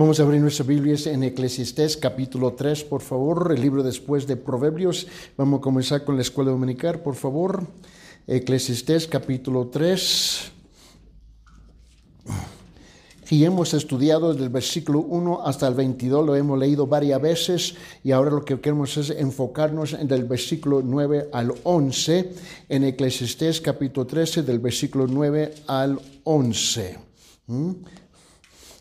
Vamos a abrir nuestras Biblias en Eclesiastés capítulo 3, por favor, el libro después de Proverbios. Vamos a comenzar con la escuela dominical, por favor. Eclesiastés capítulo 3. Y hemos estudiado desde el versículo 1 hasta el 22, lo hemos leído varias veces y ahora lo que queremos es enfocarnos en el versículo 9 al 11, en Eclesiastés capítulo 13, del versículo 9 al 11.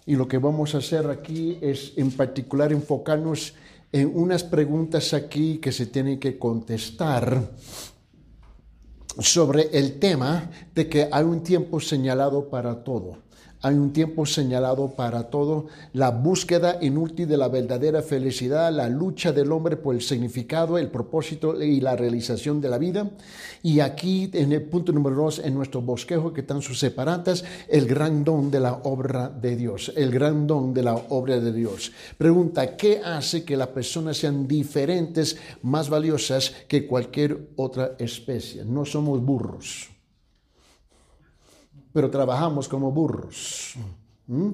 Y lo que vamos a hacer aquí es en particular enfocarnos en unas preguntas aquí que se tienen que contestar sobre el tema de que hay un tiempo señalado para todo. Hay un tiempo señalado para todo, la búsqueda inútil de la verdadera felicidad, la lucha del hombre por el significado, el propósito y la realización de la vida. Y aquí en el punto número dos, en nuestro bosquejo que están sus separantes, el gran don de la obra de Dios, el gran don de la obra de Dios. Pregunta, ¿qué hace que las personas sean diferentes, más valiosas que cualquier otra especie? No somos burros pero trabajamos como burros. ¿Mm?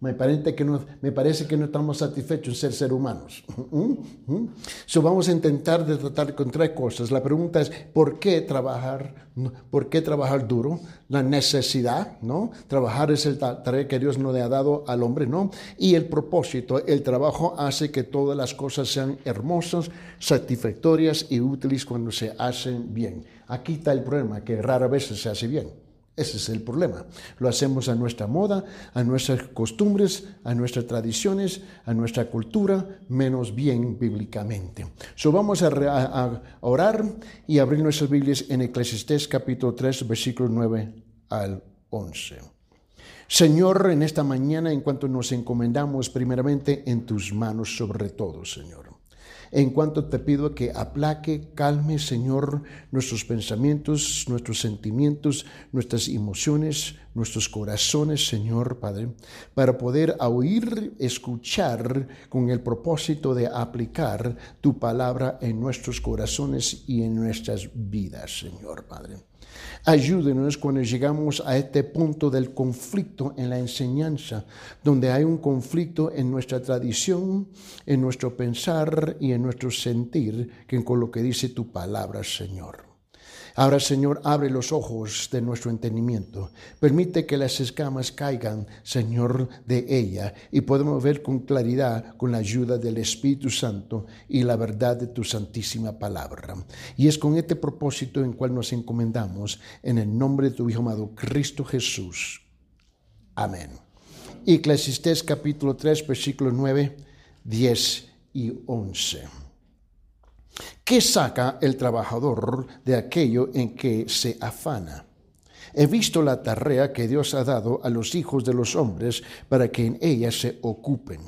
Me, parece que no, estamos satisfechos en ser seres humanos. ¿Mm? ¿Mm? So vamos a intentar de tratar con tres cosas. La pregunta es, ¿por qué trabajar? ¿Por qué trabajar duro? La necesidad, ¿no? Trabajar es el tarea que Dios nos ha dado al hombre, ¿no? Y el propósito, el trabajo hace que todas las cosas sean hermosas, satisfactorias y útiles cuando se hacen bien. Aquí está el problema, que rara vez se hace bien. Ese es el problema. Lo hacemos a nuestra moda, a nuestras costumbres, a nuestras tradiciones, a nuestra cultura, menos bien bíblicamente. So vamos a, orar y abrir nuestras Biblias en Eclesiastés capítulo 3, versículo 9 al 11. Señor, en esta mañana, en cuanto nos encomendamos primeramente en tus manos sobre todo, Señor en cuanto te pido que aplaque, calme, Señor, nuestros pensamientos, nuestros sentimientos, nuestras emociones, nuestros corazones, Señor Padre, para poder oír, escuchar con el propósito de aplicar tu palabra en nuestros corazones y en nuestras vidas, Señor Padre. Ayúdenos cuando llegamos a este punto del conflicto en la enseñanza, donde hay un conflicto en nuestra tradición, en nuestro pensar y en nuestro sentir, que con lo que dice tu palabra, Señor. Ahora, Señor, abre los ojos de nuestro entendimiento. Permite que las escamas caigan, Señor, de ella y podamos ver con claridad con la ayuda del Espíritu Santo y la verdad de tu santísima palabra. Y es con este propósito en cual nos encomendamos en el nombre de tu Hijo amado Cristo Jesús. Amén. Eclesiastés capítulo 3, versículos 9, 10 y 11. ¿Qué saca el trabajador de aquello en que se afana? He visto la tarea que Dios ha dado a los hijos de los hombres para que en ella se ocupen.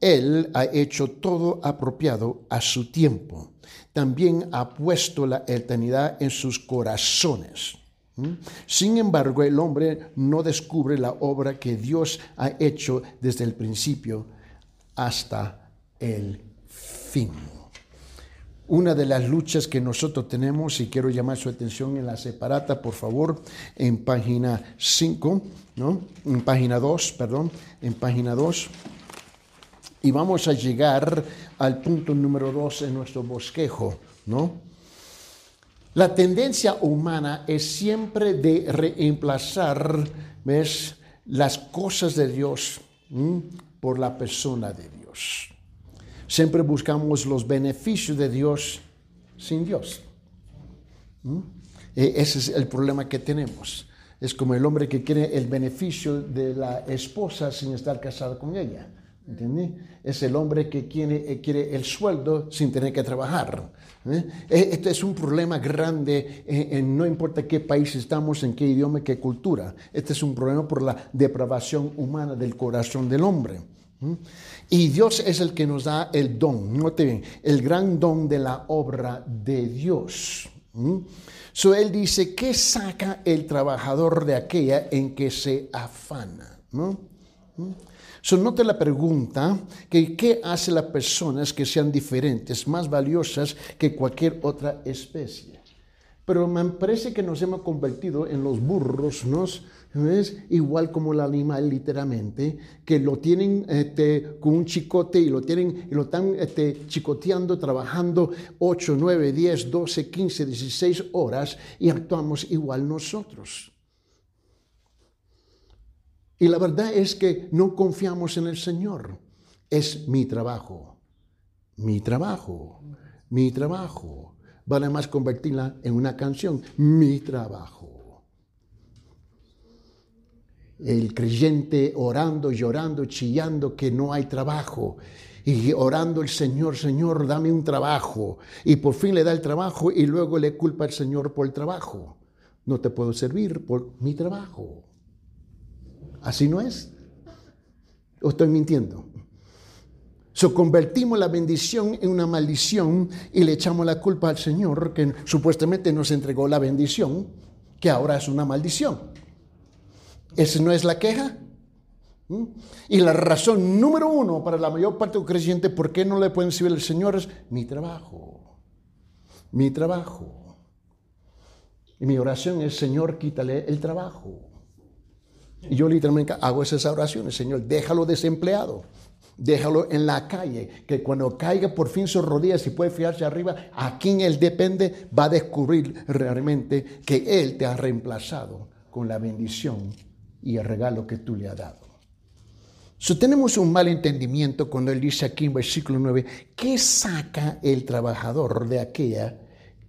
Él ha hecho todo apropiado a su tiempo. También ha puesto la eternidad en sus corazones. ¿Mm? Sin embargo, el hombre no descubre la obra que Dios ha hecho desde el principio hasta el fin. Una de las luchas que nosotros tenemos, y quiero llamar su atención en la separata, por favor, en página 5, ¿no? En página 2, perdón, en página 2. Y vamos a llegar al punto número 2 en nuestro bosquejo, ¿no? La tendencia humana es siempre de reemplazar, ¿ves? Las cosas de Dios por la persona de Dios. Siempre buscamos los beneficios de Dios sin Dios. ¿Mm? E, ese es el problema que tenemos. Es como el hombre que quiere el beneficio de la esposa sin estar casado con ella. ¿Entiendes? Es el hombre que quiere, eh, el sueldo sin tener que trabajar. ¿eh? E, este es un problema grande, en, no importa qué país estamos, en qué idioma, qué cultura. Este es un problema por la depravación humana del corazón del hombre. Y Dios es el que nos da el don, note bien, el gran don de la obra de Dios. So él dice, ¿qué saca el trabajador de aquella en que se afana? ¿No? So, note la pregunta, que ¿qué hace las personas que sean diferentes, más valiosas que cualquier otra especie? Pero me parece que nos hemos convertido en los burros, ¿no? Es igual como el animal literalmente, que lo tienen este, con un chicote y lo tienen y lo están este, chicoteando, trabajando 8, 9, 10, 12, 15, 16 horas y actuamos igual nosotros. Y la verdad es que no confiamos en el Señor. Es mi trabajo, mi trabajo, mi trabajo. Van más convertirla en una canción, mi trabajo el creyente orando, llorando, chillando que no hay trabajo. Y orando el Señor, Señor, dame un trabajo. Y por fin le da el trabajo y luego le culpa al Señor por el trabajo. No te puedo servir por mi trabajo. ¿Así no es? ¿O estoy mintiendo? So, convertimos la bendición en una maldición y le echamos la culpa al Señor que supuestamente nos entregó la bendición, que ahora es una maldición. ¿Esa no es la queja? ¿Mm? Y la razón número uno para la mayor parte de los creyentes por qué no le pueden servir al Señor es mi trabajo. Mi trabajo. Y mi oración es, Señor, quítale el trabajo. Y yo literalmente hago esas oraciones, Señor, déjalo desempleado. Déjalo en la calle, que cuando caiga por fin sus rodillas y puede fiarse arriba, a quien él depende, va a descubrir realmente que él te ha reemplazado con la bendición y el regalo que tú le has dado. So, tenemos un mal entendimiento cuando él dice aquí en versículo 9, ¿qué saca el trabajador de, aquella,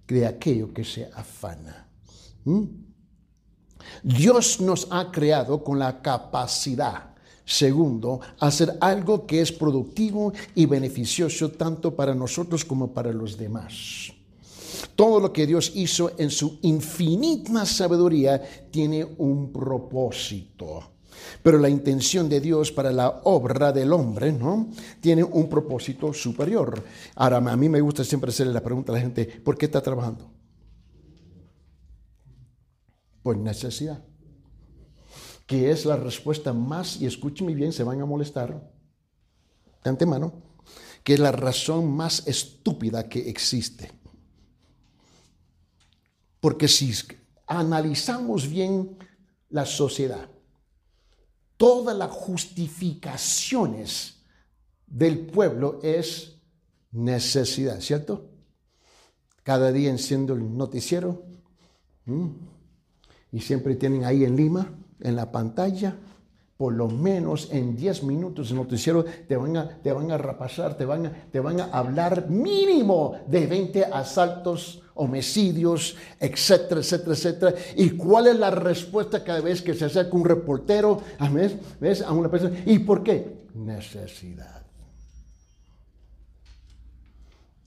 de aquello que se afana? ¿Mm? Dios nos ha creado con la capacidad, segundo, hacer algo que es productivo y beneficioso tanto para nosotros como para los demás. Todo lo que Dios hizo en su infinita sabiduría tiene un propósito. Pero la intención de Dios para la obra del hombre, ¿no? Tiene un propósito superior. Ahora, a mí me gusta siempre hacerle la pregunta a la gente, ¿por qué está trabajando? Por necesidad. Que es la respuesta más, y escúcheme bien, se van a molestar de antemano, que es la razón más estúpida que existe. Porque si analizamos bien la sociedad, todas las justificaciones del pueblo es necesidad, ¿cierto? Cada día enciendo el noticiero y siempre tienen ahí en Lima, en la pantalla, por lo menos en 10 minutos el noticiero te van a, te van a repasar, te van te van a hablar mínimo de 20 asaltos, homicidios, etcétera, etcétera, etcétera. ¿Y cuál es la respuesta cada vez que se acerca un reportero a, a una persona? ¿Y por qué? Necesidad.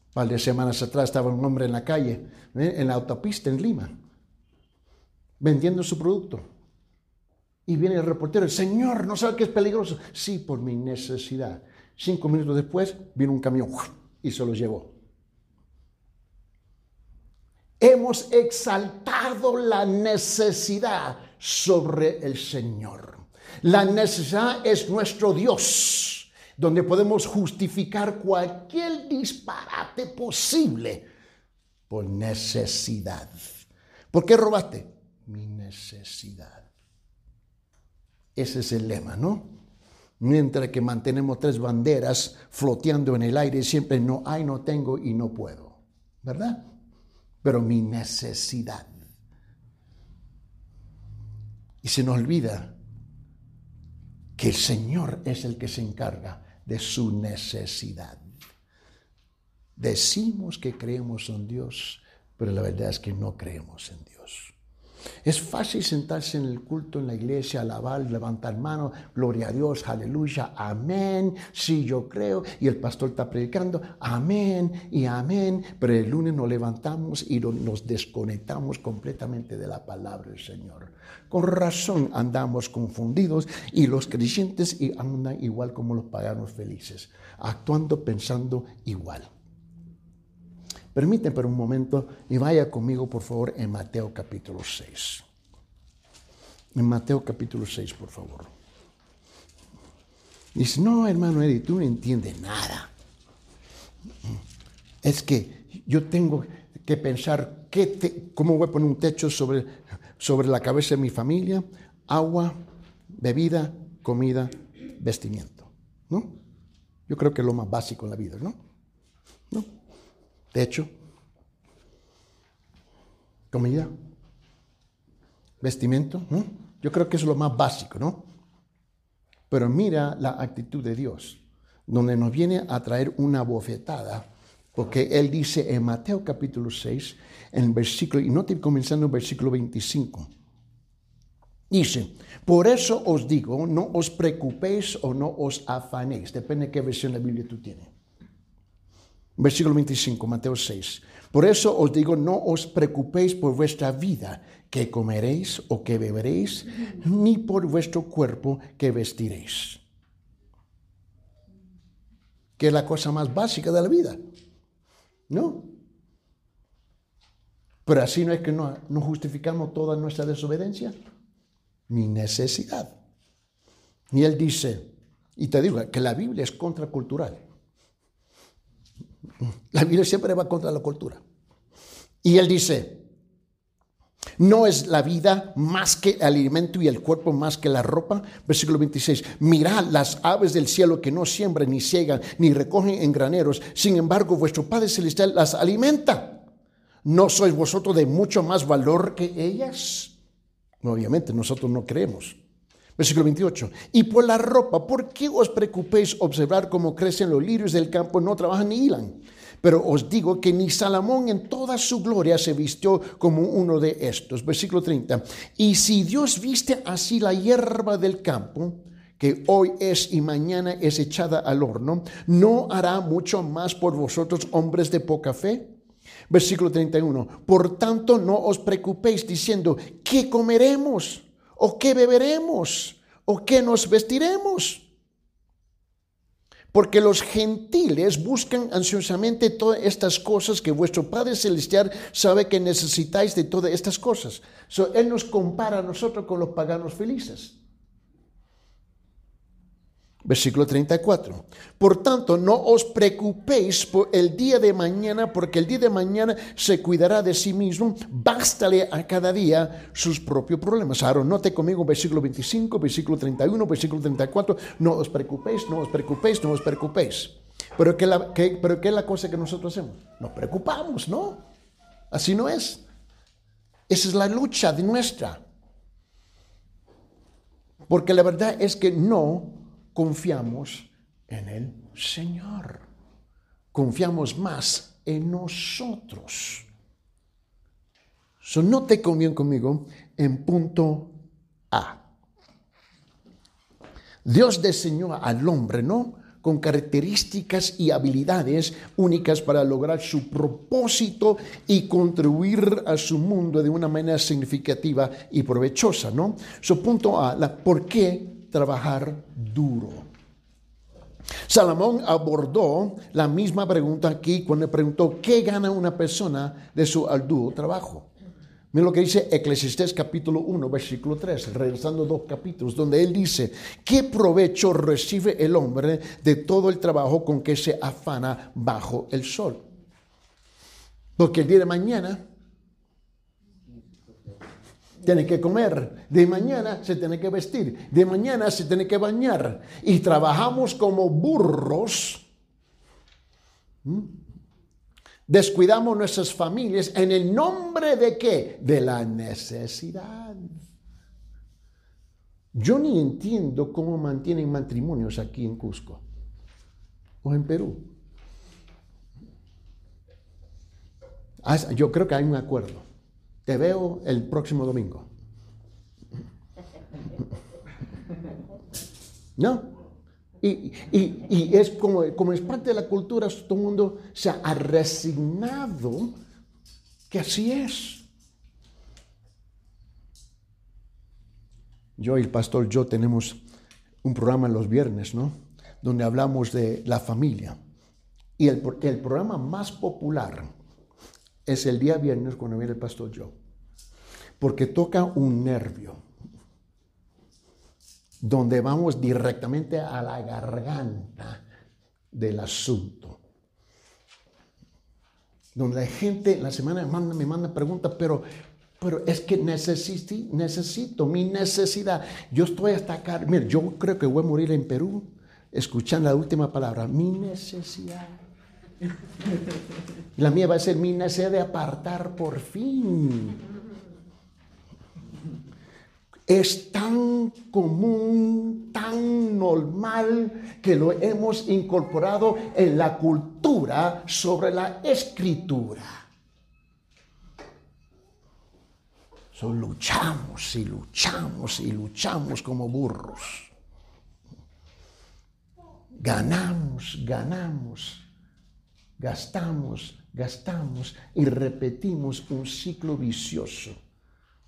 Un par de semanas atrás estaba un hombre en la calle, ¿eh? en la autopista en Lima, vendiendo su producto y viene el reportero, Señor, ¿no sabe que es peligroso? Sí, por mi necesidad. Cinco minutos después vino un camión y se lo llevó. Hemos exaltado la necesidad sobre el Señor. La necesidad es nuestro Dios, donde podemos justificar cualquier disparate posible por necesidad. ¿Por qué robaste? Mi necesidad. Ese es el lema, ¿no? Mientras que mantenemos tres banderas floteando en el aire, siempre no hay, no tengo y no puedo, ¿verdad? Pero mi necesidad. Y se nos olvida que el Señor es el que se encarga de su necesidad. Decimos que creemos en Dios, pero la verdad es que no creemos en Dios. Es fácil sentarse en el culto, en la iglesia, alabar, levantar manos, gloria a Dios, aleluya, amén, sí yo creo, y el pastor está predicando, amén y amén, pero el lunes nos levantamos y nos desconectamos completamente de la palabra del Señor. Con razón andamos confundidos y los creyentes andan igual como los paganos felices, actuando, pensando igual. Permíteme por un momento y vaya conmigo, por favor, en Mateo capítulo 6. En Mateo capítulo 6, por favor. Dice, no, hermano Eddie, tú no entiendes nada. Es que yo tengo que pensar qué cómo voy a poner un techo sobre, sobre la cabeza de mi familia, agua, bebida, comida, vestimiento. ¿No? Yo creo que es lo más básico en la vida, ¿no? ¿No? Techo, comida, vestimento. Yo creo que es lo más básico, ¿no? Pero mira la actitud de Dios, donde nos viene a traer una bofetada, porque Él dice en Mateo capítulo 6, en el versículo, y comenzando en versículo 25, dice, por eso os digo, no os preocupéis o no os afanéis, depende de qué versión de la Biblia tú tienes. Versículo 25, Mateo 6. Por eso os digo, no os preocupéis por vuestra vida, que comeréis o que beberéis, ni por vuestro cuerpo que vestiréis. Que es la cosa más básica de la vida. ¿No? Pero así no es que no, no justificamos toda nuestra desobediencia, ni necesidad. Y él dice, y te digo que la Biblia es contracultural. La Biblia siempre va contra la cultura. Y él dice, no es la vida más que el alimento y el cuerpo más que la ropa. Versículo 26. Mirad las aves del cielo que no siembran, ni ciegan, ni recogen en graneros. Sin embargo, vuestro Padre Celestial las alimenta. ¿No sois vosotros de mucho más valor que ellas? Obviamente, nosotros no creemos. Versículo 28. Y por la ropa, ¿por qué os preocupéis observar cómo crecen los lirios del campo? No trabajan ni hilan. Pero os digo que ni Salomón en toda su gloria se vistió como uno de estos. Versículo 30. Y si Dios viste así la hierba del campo, que hoy es y mañana es echada al horno, ¿no hará mucho más por vosotros, hombres de poca fe? Versículo 31. Por tanto, no os preocupéis diciendo, ¿qué comeremos? ¿O qué beberemos? ¿O qué nos vestiremos? Porque los gentiles buscan ansiosamente todas estas cosas que vuestro Padre Celestial sabe que necesitáis de todas estas cosas. él nos compara a nosotros con los paganos felices. Versículo 34. Por tanto, no os preocupéis por el día de mañana, porque el día de mañana se cuidará de sí mismo. Bástale a cada día sus propios problemas. Ahora, note conmigo versículo 25, versículo 31, versículo 34. No os preocupéis, no os preocupéis, no os preocupéis. Pero ¿qué, la, pero ¿qué es la cosa que nosotros hacemos? Nos preocupamos, ¿no? Así no es. Esa es la lucha de nuestra. Porque la verdad es que no confiamos en el Señor. Confiamos más en nosotros. So, note bien conmigo en punto A. Dios diseñó al hombre, ¿no? Con características y habilidades únicas para lograr su propósito y contribuir a su mundo de una manera significativa y provechosa, ¿no? Su punto A, la, ¿por qué trabajar duro. Salomón abordó la misma pregunta aquí cuando preguntó, ¿qué gana una persona de su arduo trabajo? Mira lo que dice Eclesiastés capítulo 1, versículo 3, regresando dos capítulos, donde él dice, ¿qué provecho recibe el hombre de todo el trabajo con que se afana bajo el sol? Porque el día de mañana tiene que comer, de mañana se tiene que vestir, de mañana se tiene que bañar. Y trabajamos como burros. Descuidamos nuestras familias en el nombre de qué? De la necesidad. Yo ni entiendo cómo mantienen matrimonios aquí en Cusco o en Perú. Ah, yo creo que hay un acuerdo. Te veo el próximo domingo. ¿No? Y, es como, como es parte de la cultura, todo el mundo se ha resignado que así es. Yo y el pastor yo tenemos un programa los viernes, ¿no? Donde hablamos de la familia. Y el, el programa más popular es el día viernes cuando viene el pastor Joe. Porque toca un nervio donde vamos directamente a la garganta del asunto. Donde la gente la semana me manda, preguntas, pero Pero es que necesito, necesito mi necesidad. Yo estoy hasta acá. Mira, yo creo que voy a morir en Perú escuchando la última palabra, mi necesidad. La mía va a ser mi necesidad de apartar por fin. Es tan común, tan normal que lo hemos incorporado en la cultura sobre la escritura. So, luchamos y luchamos y luchamos como burros. Ganamos, ganamos gastamos, gastamos y repetimos un ciclo vicioso,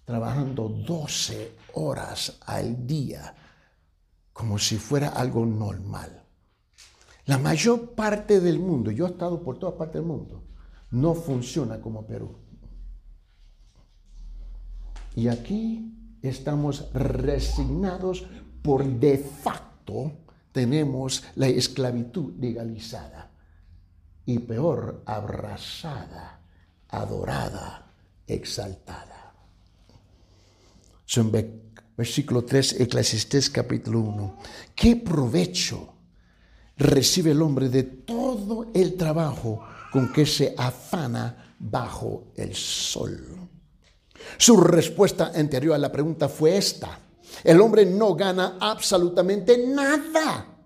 trabajando 12 horas al día como si fuera algo normal. La mayor parte del mundo, yo he estado por toda parte del mundo, no funciona como Perú. Y aquí estamos resignados por de facto, tenemos la esclavitud legalizada y peor, abrazada, adorada, exaltada. Versículo 3, Eclesiastés capítulo 1. ¿Qué provecho recibe el hombre de todo el trabajo con que se afana bajo el sol? Su respuesta anterior a la pregunta fue esta. El hombre no gana absolutamente nada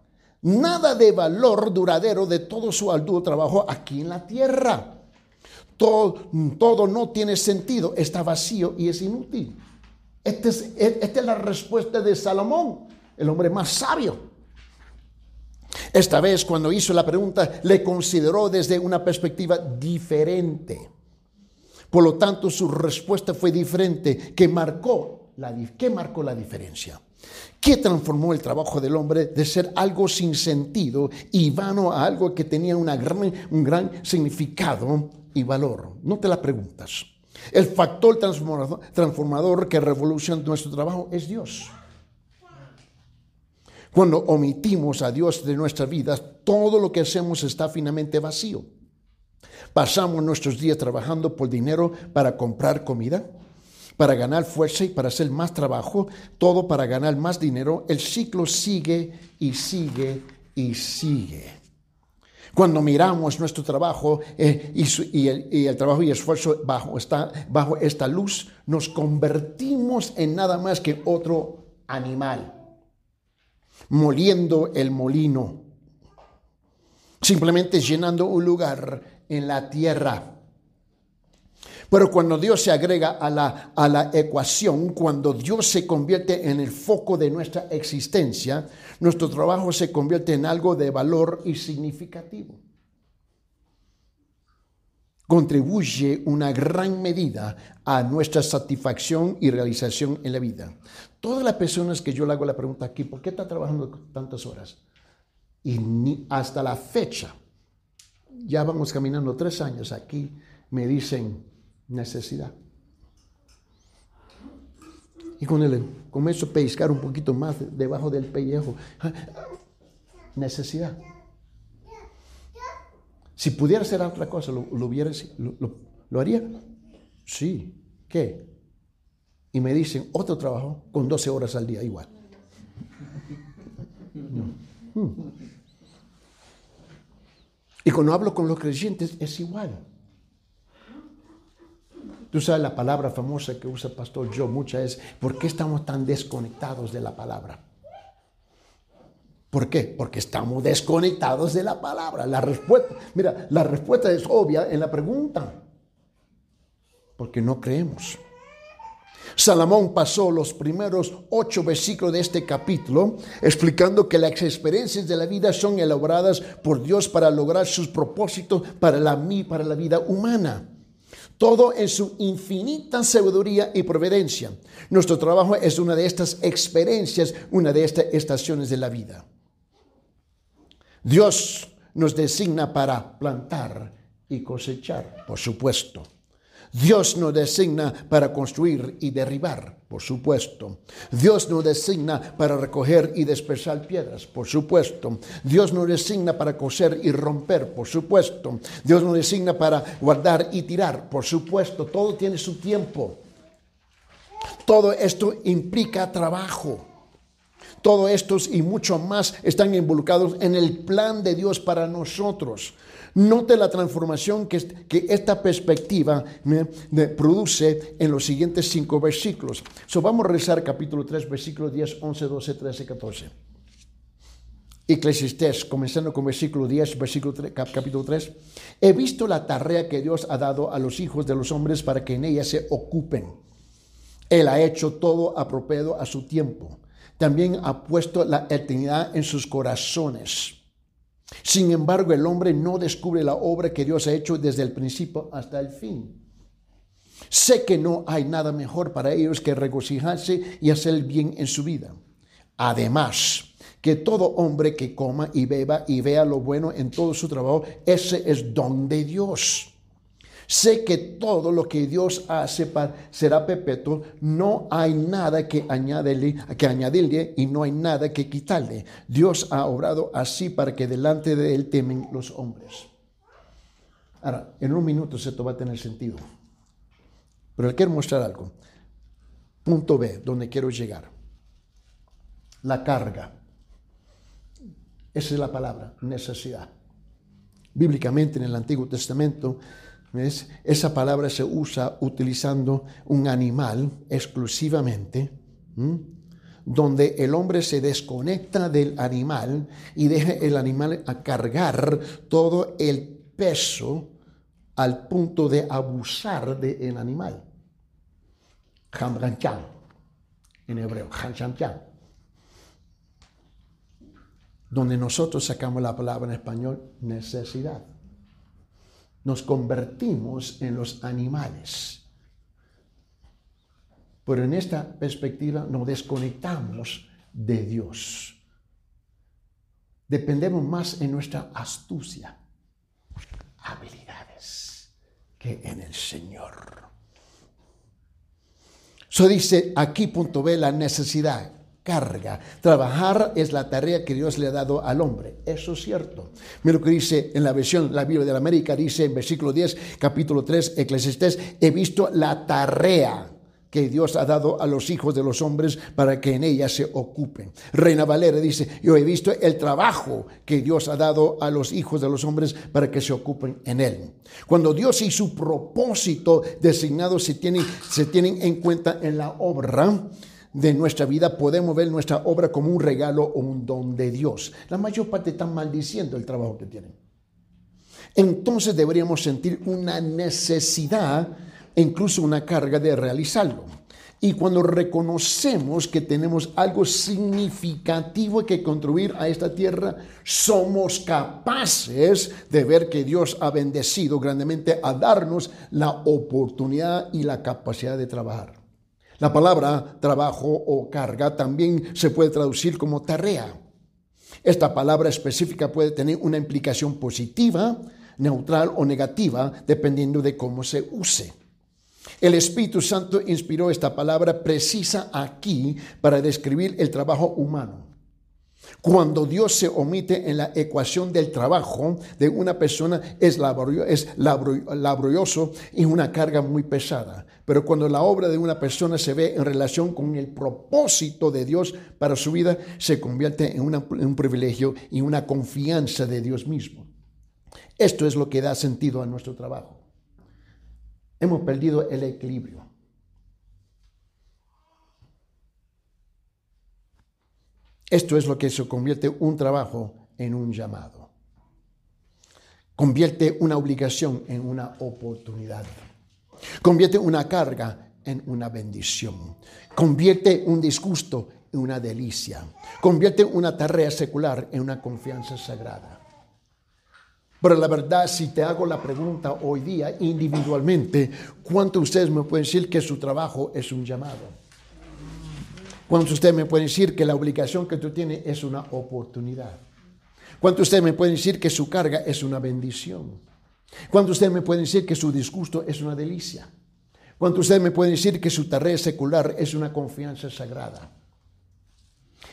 nada de valor duradero de todo su arduo trabajo aquí en la tierra. Todo, todo no tiene sentido, está vacío y es inútil. Este esta es la respuesta de Salomón, el hombre más sabio. Esta vez cuando hizo la pregunta le consideró desde una perspectiva diferente. Por lo tanto, su respuesta fue diferente, que marcó la, ¿qué marcó la diferencia? ¿Qué transformó el trabajo del hombre de ser algo sin sentido y vano a algo que tenía un gran significado y valor? No te la preguntas. El factor transformador, que revoluciona nuestro trabajo es Dios. Cuando omitimos a Dios de nuestra vida, todo lo que hacemos está finamente vacío. Pasamos nuestros días trabajando por dinero para comprar comida, para ganar fuerza y para hacer más trabajo, todo para ganar más dinero, el ciclo sigue y sigue y sigue. Cuando miramos nuestro trabajo eh, y, el, trabajo y esfuerzo bajo esta luz, nos convertimos en nada más que otro animal, moliendo el molino, simplemente llenando un lugar en la tierra. Pero cuando Dios se agrega a la, a la ecuación, cuando Dios se convierte en el foco de nuestra existencia, nuestro trabajo se convierte en algo de valor y significativo. Contribuye una gran medida a nuestra satisfacción y realización en la vida. Todas las personas que yo le hago la pregunta aquí, ¿por qué está trabajando tantas horas? Y hasta la fecha, ya vamos caminando tres años aquí, me dicen, necesidad. Y con el comienzo a pescar un poquito más debajo del pellejo. Necesidad. Si pudiera hacer otra cosa, ¿lo, hubiera, lo, haría? Sí. ¿Qué? Y me dicen, otro trabajo con 12 horas al día, igual. Hmm. Y cuando hablo con los creyentes es igual. Tú sabes la palabra famosa que usa pastor Joe mucha es, ¿por qué estamos tan desconectados de la palabra? ¿Por qué? Porque estamos desconectados de la palabra. La respuesta, mira, la respuesta es obvia en la pregunta. Porque no creemos. Salomón pasó los primeros ocho versículos de este capítulo explicando que las experiencias de la vida son elaboradas por Dios para lograr sus propósitos para la, para la vida humana todo en su infinita sabiduría y providencia. Nuestro trabajo es una de estas experiencias, una de estas estaciones de la vida. Dios nos designa para plantar y cosechar, por supuesto. Dios nos designa para construir y derribar, por supuesto. Dios nos designa para recoger y dispersar piedras, por supuesto. Dios nos designa para coser y romper, por supuesto. Dios nos designa para guardar y tirar, por supuesto. Todo tiene su tiempo. Todo esto implica trabajo. Todo esto y mucho más están involucrados en el plan de Dios para nosotros. Note la transformación que, que esta perspectiva produce en los siguientes cinco versículos. So, vamos a rezar capítulo 3, versículos 10, 11, 12, 13, 14. Eclesiastés, comenzando con versículo 10, versículo capítulo 3. He visto la tarea que Dios ha dado a los hijos de los hombres para que en ella se ocupen. Él ha hecho todo apropiado a su tiempo. También ha puesto la eternidad en sus corazones. Sin embargo, el hombre no descubre la obra que Dios ha hecho desde el principio hasta el fin. Sé que no hay nada mejor para ellos que regocijarse y hacer el bien en su vida. Además, que todo hombre que coma y beba y vea lo bueno en todo su trabajo, ese es don de Dios. Sé que todo lo que Dios hace será perpetuo. No hay nada que añadirle, y no hay nada que quitarle. Dios ha obrado así para que delante de Él temen los hombres. Ahora, en un minuto esto va a tener sentido. Pero le quiero mostrar algo. Punto B, donde quiero llegar. La carga. Esa es la palabra, necesidad. Bíblicamente en el Antiguo Testamento esa palabra se usa utilizando un animal exclusivamente, donde el hombre se desconecta del animal y deja el animal a cargar todo el peso al punto de abusar del animal. en hebreo, donde nosotros sacamos la palabra en español necesidad nos convertimos en los animales. Pero en esta perspectiva nos desconectamos de Dios. Dependemos más en nuestra astucia, habilidades, que en el Señor. Eso dice aquí punto B la necesidad carga. Trabajar es la tarea que Dios le ha dado al hombre. Eso es cierto. Mira lo que dice en la versión, la Biblia de la América, dice en versículo 10, capítulo 3, Eclesiastés, he visto la tarea que Dios ha dado a los hijos de los hombres para que en ella se ocupen. Reina Valera dice, yo he visto el trabajo que Dios ha dado a los hijos de los hombres para que se ocupen en él. Cuando Dios y su propósito designado se tienen, se tienen en cuenta en la obra, de nuestra vida podemos ver nuestra obra como un regalo o un don de Dios. La mayor parte están maldiciendo el trabajo que tienen. Entonces deberíamos sentir una necesidad incluso una carga de realizarlo. Y cuando reconocemos que tenemos algo significativo que contribuir a esta tierra, somos capaces de ver que Dios ha bendecido grandemente a darnos la oportunidad y la capacidad de trabajar. La palabra trabajo o carga también se puede traducir como tarea. Esta palabra específica puede tener una implicación positiva, neutral o negativa, dependiendo de cómo se use. El Espíritu Santo inspiró esta palabra precisa aquí para describir el trabajo humano. Cuando Dios se omite en la ecuación del trabajo de una persona es, laborioso y una carga muy pesada. Pero cuando la obra de una persona se ve en relación con el propósito de Dios para su vida, se convierte en, en un privilegio y una confianza de Dios mismo. Esto es lo que da sentido a nuestro trabajo. Hemos perdido el equilibrio. Esto es lo que se convierte un trabajo en un llamado. Convierte una obligación en una oportunidad. Convierte una carga en una bendición. Convierte un disgusto en una delicia. Convierte una tarea secular en una confianza sagrada. Pero la verdad, si te hago la pregunta hoy día individualmente, ¿cuántos de ustedes me pueden decir que su trabajo es un llamado? ¿Cuántos de ustedes me pueden decir que la obligación que tú tienes es una oportunidad? ¿Cuántos de ustedes me pueden decir que su carga es una bendición? ¿Cuántos de ustedes me pueden decir que su disgusto es una delicia? ¿Cuántos de ustedes me pueden decir que su tarea secular es una confianza sagrada?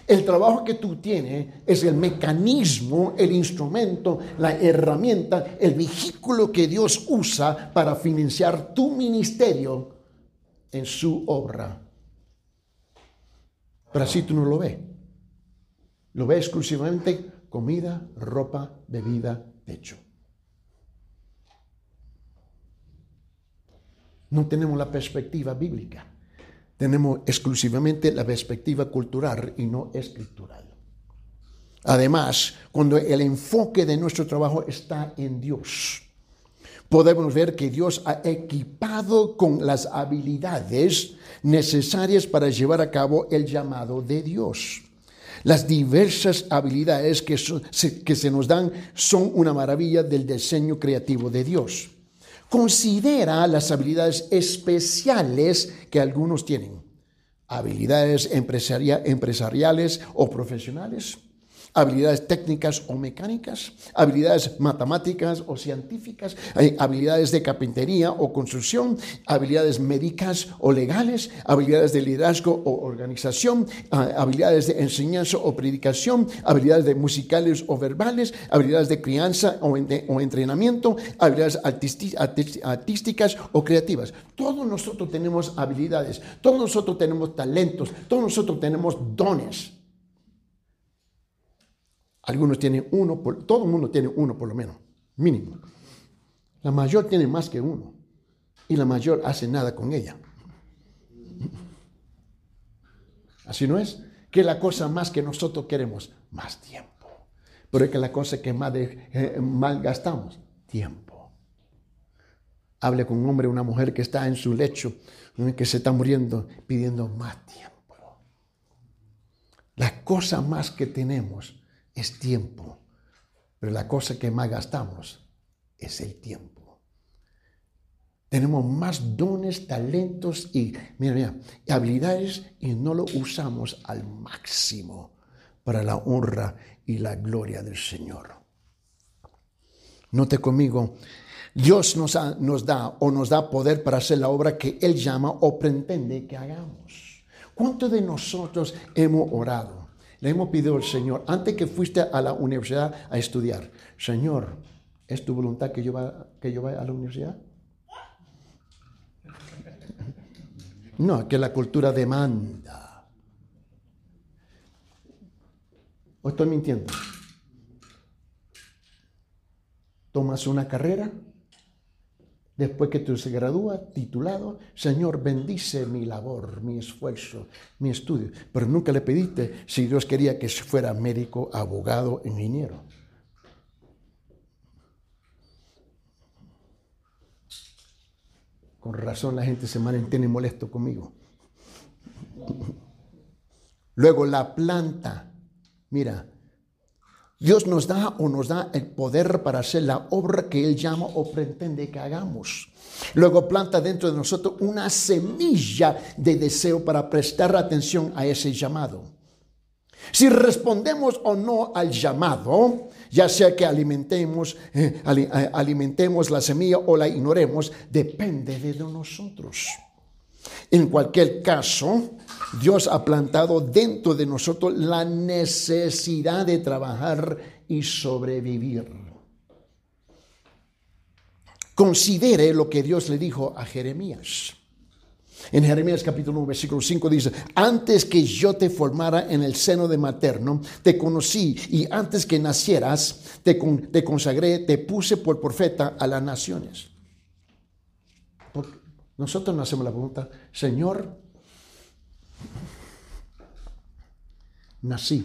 El trabajo que tú tienes es el mecanismo, el instrumento, la herramienta, el vehículo que Dios usa para financiar tu ministerio en su obra Pero así tú no lo ves. Lo ves exclusivamente comida, ropa, bebida, techo. No tenemos la perspectiva bíblica. Tenemos exclusivamente la perspectiva cultural y no escritural. Además, cuando el enfoque de nuestro trabajo está en Dios, podemos ver que Dios ha equipado con las habilidades necesarias para llevar a cabo el llamado de Dios. Las diversas habilidades que, que se nos dan son una maravilla del diseño creativo de Dios. Considera las habilidades especiales que algunos tienen. Habilidades empresariales o profesionales habilidades técnicas o mecánicas, habilidades matemáticas o científicas, habilidades de carpintería o construcción, habilidades médicas o legales, habilidades de liderazgo o organización, habilidades de enseñanza o predicación, habilidades de musicales o verbales, habilidades de crianza o entrenamiento, habilidades artísticas o creativas. Todos nosotros tenemos habilidades, todos nosotros tenemos talentos, todos nosotros tenemos dones. Algunos tienen uno, todo el mundo tiene uno por lo menos, mínimo. La mayor tiene más que uno y la mayor hace nada con ella. Así no es. Que la cosa más que nosotros queremos, más tiempo. Pero es que la cosa que más eh, mal gastamos, tiempo. Hable con un hombre o una mujer que está en su lecho, que se está muriendo, pidiendo más tiempo. La cosa más que tenemos es tiempo, pero la cosa que más gastamos es el tiempo. Tenemos más dones, talentos y, mira, mira, habilidades y no lo usamos al máximo para la honra y la gloria del Señor. Note conmigo, Dios nos, nos, da o nos da poder para hacer la obra que Él llama o pretende que hagamos. ¿Cuántos de nosotros hemos orado? Le hemos pedido al Señor, antes que fuiste a la universidad a estudiar, Señor, ¿es tu voluntad que yo, vaya a la universidad? No, que la cultura demanda. ¿O estoy mintiendo? Tomas una carrera Después que tú se gradúa, titulado, Señor, bendice mi labor, mi esfuerzo, mi estudio. Pero nunca le pediste si Dios quería que fuera médico, abogado, ingeniero. Con razón la gente se mantiene molesto conmigo. Luego la planta. Mira, Dios nos da o nos da el poder para hacer la obra que Él llama o pretende que hagamos. Luego planta dentro de nosotros una semilla de deseo para prestar atención a ese llamado. Si respondemos o no al llamado, ya sea que alimentemos, eh, eh, alimentemos la semilla o la ignoremos, depende de nosotros. En cualquier caso, Dios ha plantado dentro de nosotros la necesidad de trabajar y sobrevivir. Considere lo que Dios le dijo a Jeremías. En Jeremías capítulo 1, versículo 5 dice, antes que yo te formara en el seno de materno, te conocí y antes que nacieras, te, te consagré, te puse por profeta a las naciones. Nosotros nos hacemos la pregunta, Señor, nací,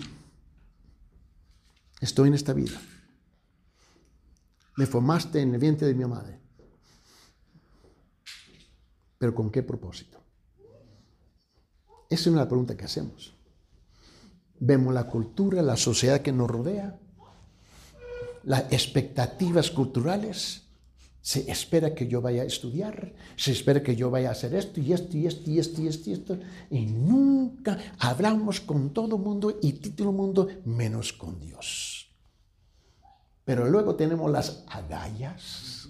estoy en esta vida, me formaste en el vientre de mi madre, pero ¿con qué propósito? Esa es una pregunta que hacemos. Vemos la cultura, la sociedad que nos rodea, las expectativas culturales se espera que yo vaya a estudiar, se espera que yo vaya a hacer esto y esto y esto y esto y esto y esto. Y nunca hablamos con todo mundo y el mundo menos con Dios. Pero luego tenemos las agallas,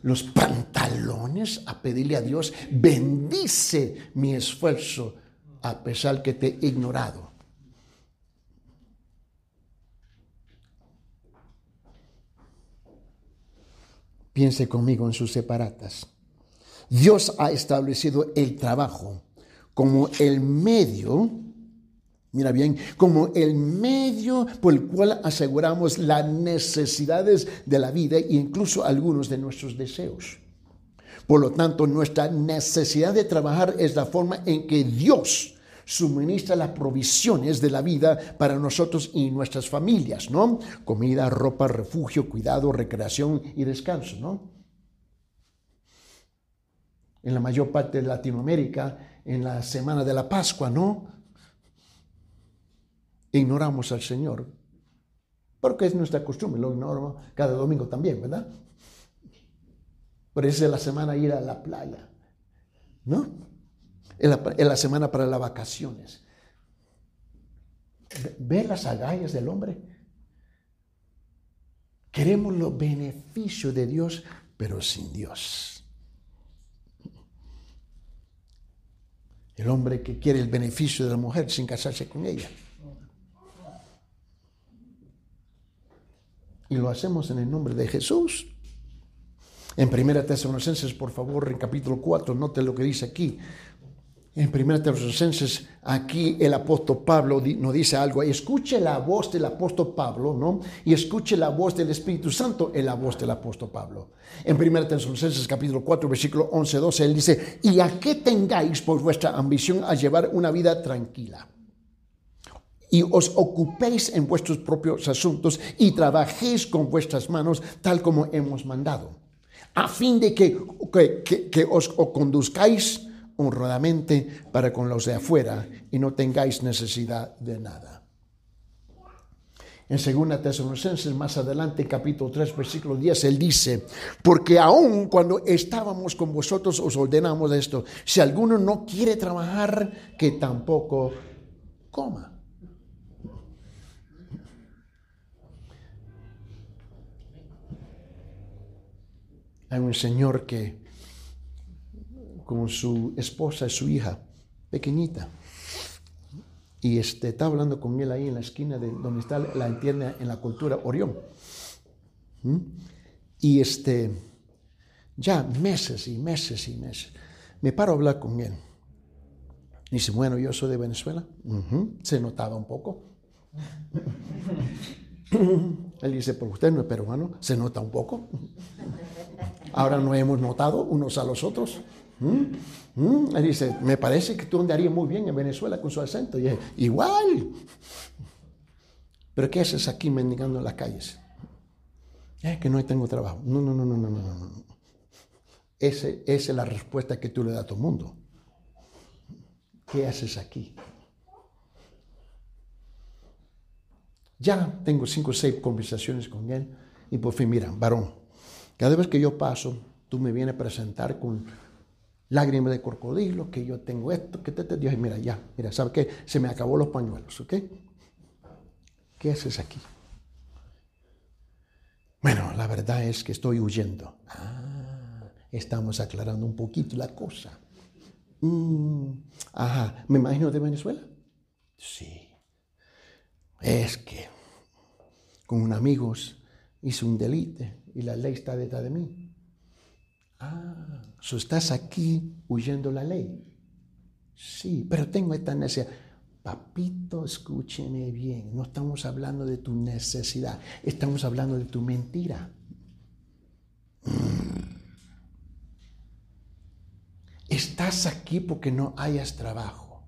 los pantalones a pedirle a Dios, bendice mi esfuerzo a pesar que te he ignorado. Piense conmigo en sus separatas. Dios ha establecido el trabajo como el medio, mira bien, como el medio por el cual aseguramos las necesidades de la vida e incluso algunos de nuestros deseos. Por lo tanto, nuestra necesidad de trabajar es la forma en que Dios suministra las provisiones de la vida para nosotros y nuestras familias, ¿no? Comida, ropa, refugio, cuidado, recreación y descanso, ¿no? En la mayor parte de Latinoamérica, en la semana de la Pascua, ¿no? Ignoramos al Señor. Porque es nuestra costumbre, lo ignoro cada domingo también, ¿verdad? Por eso es la semana ir a la playa, ¿no? Es la, semana para las vacaciones. Ve las agallas del hombre. Queremos los beneficios de Dios, pero sin Dios. El hombre que quiere el beneficio de la mujer sin casarse con ella. Y lo hacemos en el nombre de Jesús. En Primera Tesalonicenses, por favor, en capítulo 4, note lo que dice aquí. En Primera Tesalonicenses, aquí el apóstol Pablo nos dice algo. Escuche la voz del apóstol Pablo, ¿no? Y escuche la voz del Espíritu Santo en la voz del apóstol Pablo. En Primera Tesalonicenses, capítulo 4, versículo 11, 12, él dice, y a qué tengáis por vuestra ambición a llevar una vida tranquila y os ocupéis en vuestros propios asuntos y trabajéis con vuestras manos tal como hemos mandado a fin de que, que, os, conduzcáis honradamente para con los de afuera y no tengáis necesidad de nada. En 2 Tesalonicenses, más adelante, capítulo 3, versículo 10, él dice, porque aún cuando estábamos con vosotros os ordenamos esto, si alguno no quiere trabajar, que tampoco coma. Hay un señor que con su esposa y su hija, pequeñita, y este, está hablando con él ahí en la esquina de donde está la entienda en la cultura Orión. ¿Mm? Y este, ya meses y meses y meses, me paro a hablar con él. Dice, bueno, yo soy de Venezuela. Se notaba un poco. Él dice, pero usted no es peruano, se nota un poco. Ahora no hemos notado unos a los otros. ¿Mm? ¿Mm? Dice, me parece que tú andarías muy bien en Venezuela con su acento. Y igual. Pero ¿qué haces aquí mendigando en las calles? Es que no tengo trabajo. No, no, no, no, no, no, no. Ese, esa es la respuesta que tú le das a todo el mundo. ¿Qué haces aquí? Ya tengo cinco o seis conversaciones con él y por fin, mira, varón, cada vez que yo paso, tú me vienes a presentar con lágrimas de crocodilo, que yo tengo esto, que te, te Dios, mira, ya, mira, ¿sabes qué? Se me acabó los pañuelos, ¿ok? ¿Qué haces aquí? Bueno, la verdad es que estoy huyendo. Ah, estamos aclarando un poquito la cosa. Mm, ajá, ¿me imagino de Venezuela? Sí. Es que con amigos hice un delito y la ley está detrás de mí. Ah, estás aquí huyendo la ley. Sí, pero tengo esta necesidad. Papito, escúcheme bien, no estamos hablando de tu necesidad, estamos hablando de tu mentira. Mm. Estás aquí porque no hayas trabajo.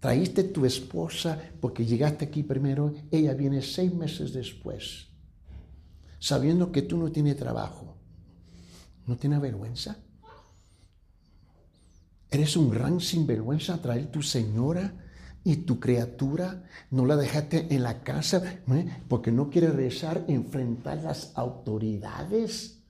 Traíste tu esposa porque llegaste aquí primero, ella viene seis meses después sabiendo que tú no tienes trabajo, ¿no tienes vergüenza? Eres un gran sinvergüenza traer tu señora y tu criatura, no la dejaste en la casa ¿eh? porque no quiere rezar, enfrentar las autoridades.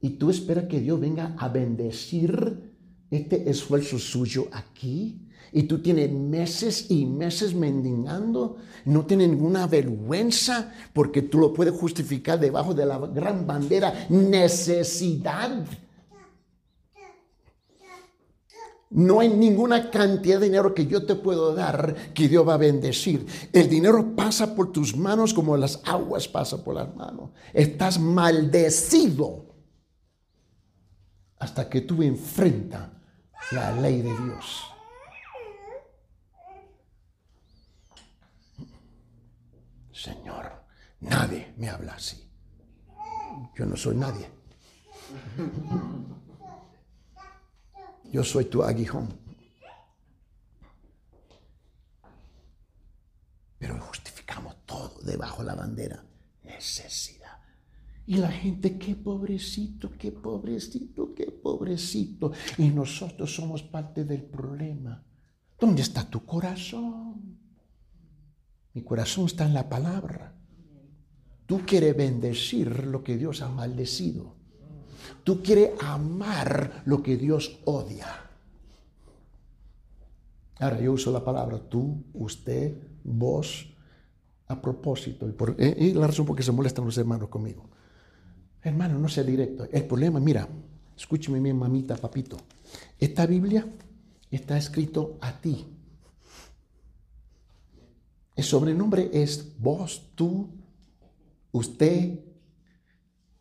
Y tú esperas que Dios venga a bendecir este esfuerzo suyo aquí y tú tienes meses y meses mendigando, no tienes ninguna vergüenza porque tú lo puedes justificar debajo de la gran bandera necesidad. No hay ninguna cantidad de dinero que yo te puedo dar que Dios va a bendecir. El dinero pasa por tus manos como las aguas pasan por las manos. Estás maldecido hasta que tú enfrentas la ley de Dios. Señor, nadie me habla así. Yo no soy nadie. Yo soy tu aguijón. Pero justificamos todo debajo de la bandera. Necesidad. Y la gente, qué pobrecito, qué pobrecito, qué pobrecito. Y nosotros somos parte del problema. ¿Dónde está tu corazón? Mi corazón está en la palabra. Tú quieres bendecir lo que Dios ha maldecido. Tú quieres amar lo que Dios odia. Ahora yo uso la palabra tú, usted, vos, a propósito. Y, por, eh, la razón por que se molestan los hermanos conmigo. Hermano, no sea directo. El problema, mira, escúcheme mi mamita, papito. Esta Biblia está escrito a ti. El sobrenombre es vos, tú, usted,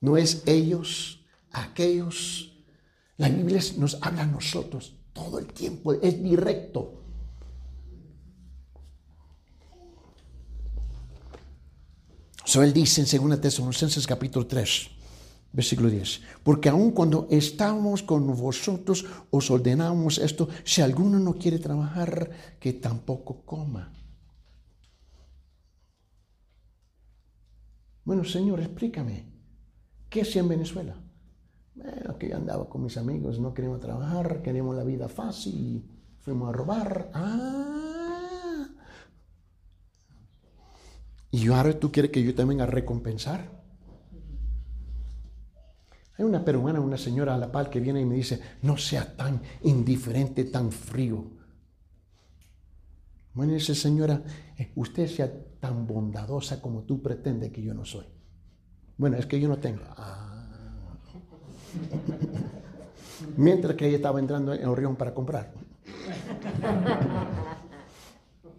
no es ellos, aquellos. La Biblia nos habla a nosotros todo el tiempo, es directo. So él dice en 2 Tesalonicenses capítulo 3, versículo 10, porque aun cuando estamos con vosotros os ordenamos esto, si alguno no quiere trabajar, que tampoco coma. Bueno, Señor, explícame, ¿qué hacía en Venezuela? Bueno, que yo andaba con mis amigos, no queríamos trabajar, queríamos la vida fácil, fuimos a robar. Ah. Y ahora tú quieres que yo también a recompensar. Hay una peruana, una señora a la pal que viene y me dice, no sea tan indiferente, tan frío. Bueno, dice señora, eh, usted sea tan bondadosa como tú pretendes que yo no soy. Bueno, es que yo no tengo. Ah. Mientras que ella estaba entrando en Orión para comprar.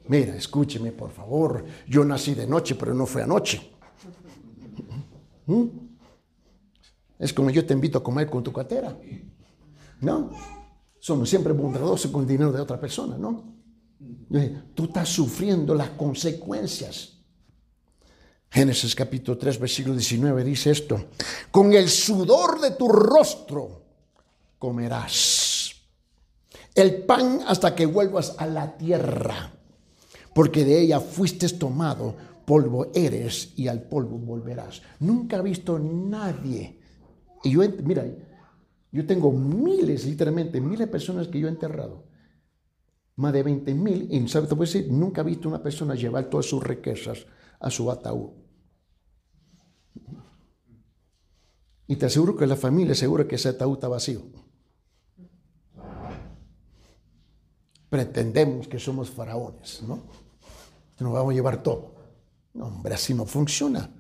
Mira, escúcheme por favor. Yo nací de noche, pero no fue anoche. ¿Mm? Es como yo te invito a comer con tu cartera. ¿No? Somos siempre bondadosos con el dinero de otra persona, ¿no? Tú estás sufriendo las consecuencias. Génesis capítulo 3, versículo 19 dice esto, con el sudor de tu rostro comerás el pan hasta que vuelvas a la tierra, porque de ella fuiste tomado, polvo eres y al polvo volverás. Nunca he visto nadie, y yo, mira, yo tengo miles, literalmente, miles de personas que yo he enterrado más de 20 mil, y ¿sabes? te puedo decir, nunca he visto una persona llevar todas sus riquezas a su ataúd. Y te aseguro que la familia asegura que ese ataúd está vacío. Pretendemos que somos faraones, ¿no? Que nos vamos a llevar todo. No, hombre, así no funciona.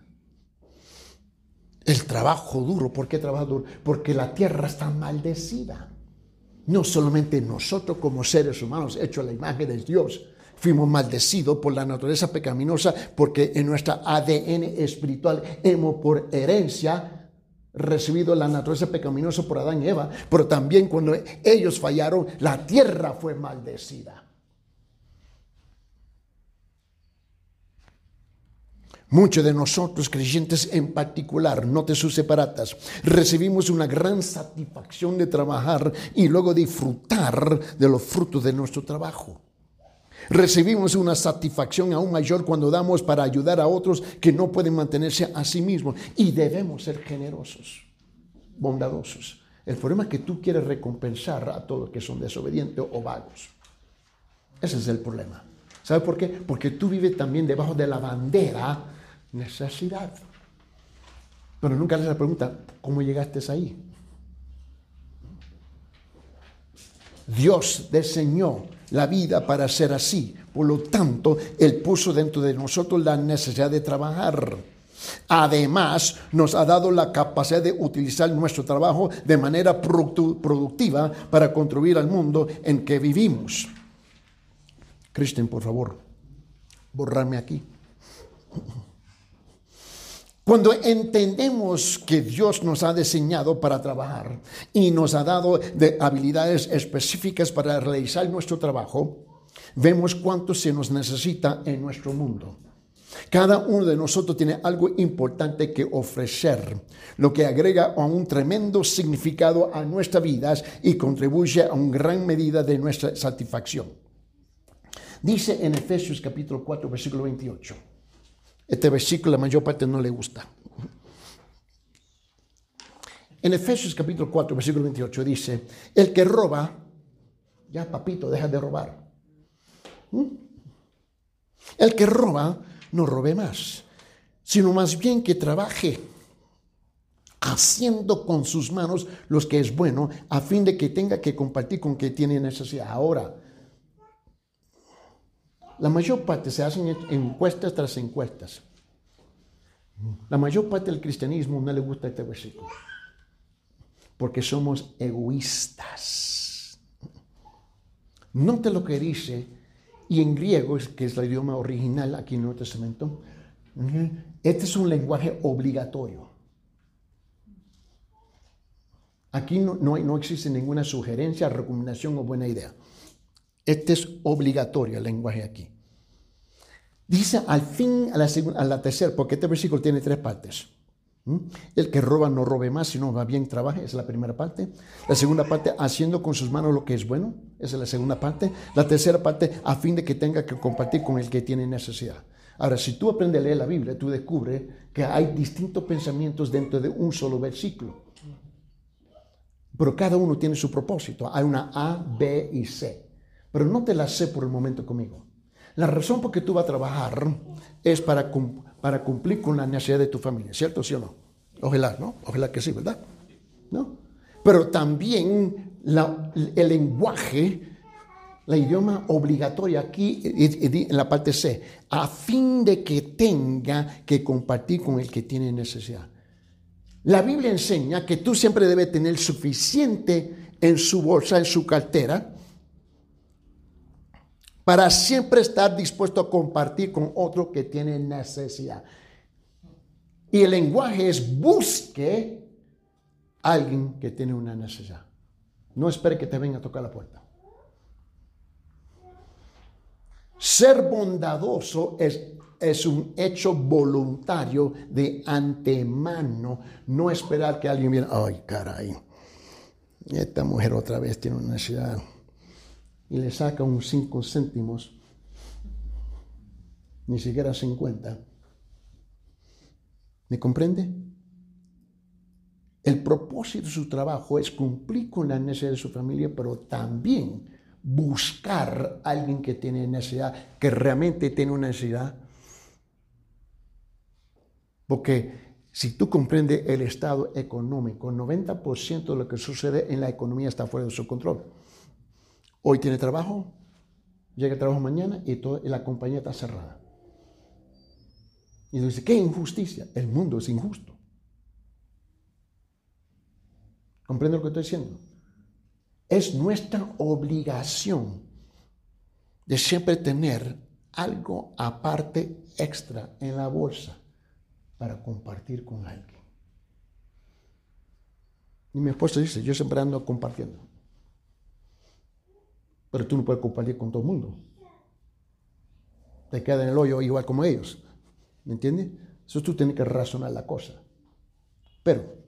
El trabajo duro, ¿por qué trabajo duro? Porque la tierra está maldecida. No solamente nosotros como seres humanos hechos a la imagen de Dios, fuimos maldecidos por la naturaleza pecaminosa porque en nuestra ADN espiritual hemos por herencia recibido la naturaleza pecaminosa por Adán y Eva, pero también cuando ellos fallaron, la tierra fue maldecida. Muchos de nosotros, creyentes en particular, no te sus separatas, recibimos una gran satisfacción de trabajar y luego disfrutar de los frutos de nuestro trabajo. Recibimos una satisfacción aún mayor cuando damos para ayudar a otros que no pueden mantenerse a sí mismos. Y debemos ser generosos, bondadosos. El problema es que tú quieres recompensar a todos que son desobedientes o vagos. Ese es el problema. ¿Sabes por qué? Porque tú vives también debajo de la bandera necesidad. Pero nunca le la pregunta, ¿cómo llegaste ahí? Dios diseñó la vida para ser así. Por lo tanto, Él puso dentro de nosotros la necesidad de trabajar. Además, nos ha dado la capacidad de utilizar nuestro trabajo de manera productiva para contribuir al mundo en que vivimos. Cristian, por favor, borrarme aquí. Cuando entendemos que Dios nos ha diseñado para trabajar y nos ha dado de habilidades específicas para realizar nuestro trabajo, vemos cuánto se nos necesita en nuestro mundo. Cada uno de nosotros tiene algo importante que ofrecer, lo que agrega a un tremendo significado a nuestras vidas y contribuye a una gran medida de nuestra satisfacción. Dice en Efesios capítulo 4, versículo 28. Este versículo la mayor parte no le gusta. En Efesios capítulo 4, versículo 28 dice, el que roba, ya papito, deja de robar. ¿Mm? El que roba, no robe más, sino más bien que trabaje haciendo con sus manos lo que es bueno, a fin de que tenga que compartir con quien tiene necesidad. Ahora, la mayor parte se hacen encuestas tras encuestas. La mayor parte del cristianismo no le gusta este versículo. Porque somos egoístas. Note lo que dice, y en griego, que es el idioma original aquí en el Nuevo Testamento, este es un lenguaje obligatorio. Aquí no, no, no existe ninguna sugerencia, recomendación o buena idea. Este es obligatorio el lenguaje aquí. Dice al fin, a la, a la tercera, porque este versículo tiene tres partes. ¿Mm? El que roba no robe más, sino va bien trabaje, es la primera parte. La segunda parte, haciendo con sus manos lo que es bueno, esa es la segunda parte. La tercera parte, a fin de que tenga que compartir con el que tiene necesidad. Ahora, si tú aprendes a leer la Biblia, tú descubres que hay distintos pensamientos dentro de un solo versículo. Pero cada uno tiene su propósito. Hay una A, B y C. Pero no te la sé por el momento conmigo. La razón por que tú vas a trabajar es para, para cumplir con la necesidad de tu familia, ¿cierto? ¿Sí o no? Ojalá, ¿no? Ojalá que sí, ¿verdad? ¿No? Pero también el lenguaje, la idioma obligatoria aquí en la parte C, a fin de que tenga que compartir con el que tiene necesidad. La Biblia enseña que tú siempre debes tener suficiente en su bolsa, en su cartera, para siempre estar dispuesto a compartir con otro que tiene necesidad. Y el lenguaje es busque a alguien que tiene una necesidad. No espere que te venga a tocar la puerta. Ser bondadoso es, es un hecho voluntario de antemano, no esperar que alguien viera, ay caray, esta mujer otra vez tiene una necesidad y le saca un 5 céntimos, ni siquiera 50. ¿Me comprende? El propósito de su trabajo es cumplir con la necesidad de su familia, pero también buscar a alguien que tiene necesidad, que realmente tiene una necesidad. Porque si tú comprendes el estado económico, 90% de lo que sucede en la economía está fuera de su control. Hoy tiene trabajo, llega a trabajo mañana y, toda, la compañía está cerrada. Y dice, ¿qué injusticia? El mundo es injusto. ¿Comprende lo que estoy diciendo? Es nuestra obligación de siempre tener algo aparte extra en la bolsa para compartir con alguien. Y mi esposa dice, yo siempre ando compartiendo. Pero tú no puedes compartir con todo el mundo. Te queda en el hoyo igual como ellos. ¿Me entiendes? Eso tú tienes que razonar la cosa. Pero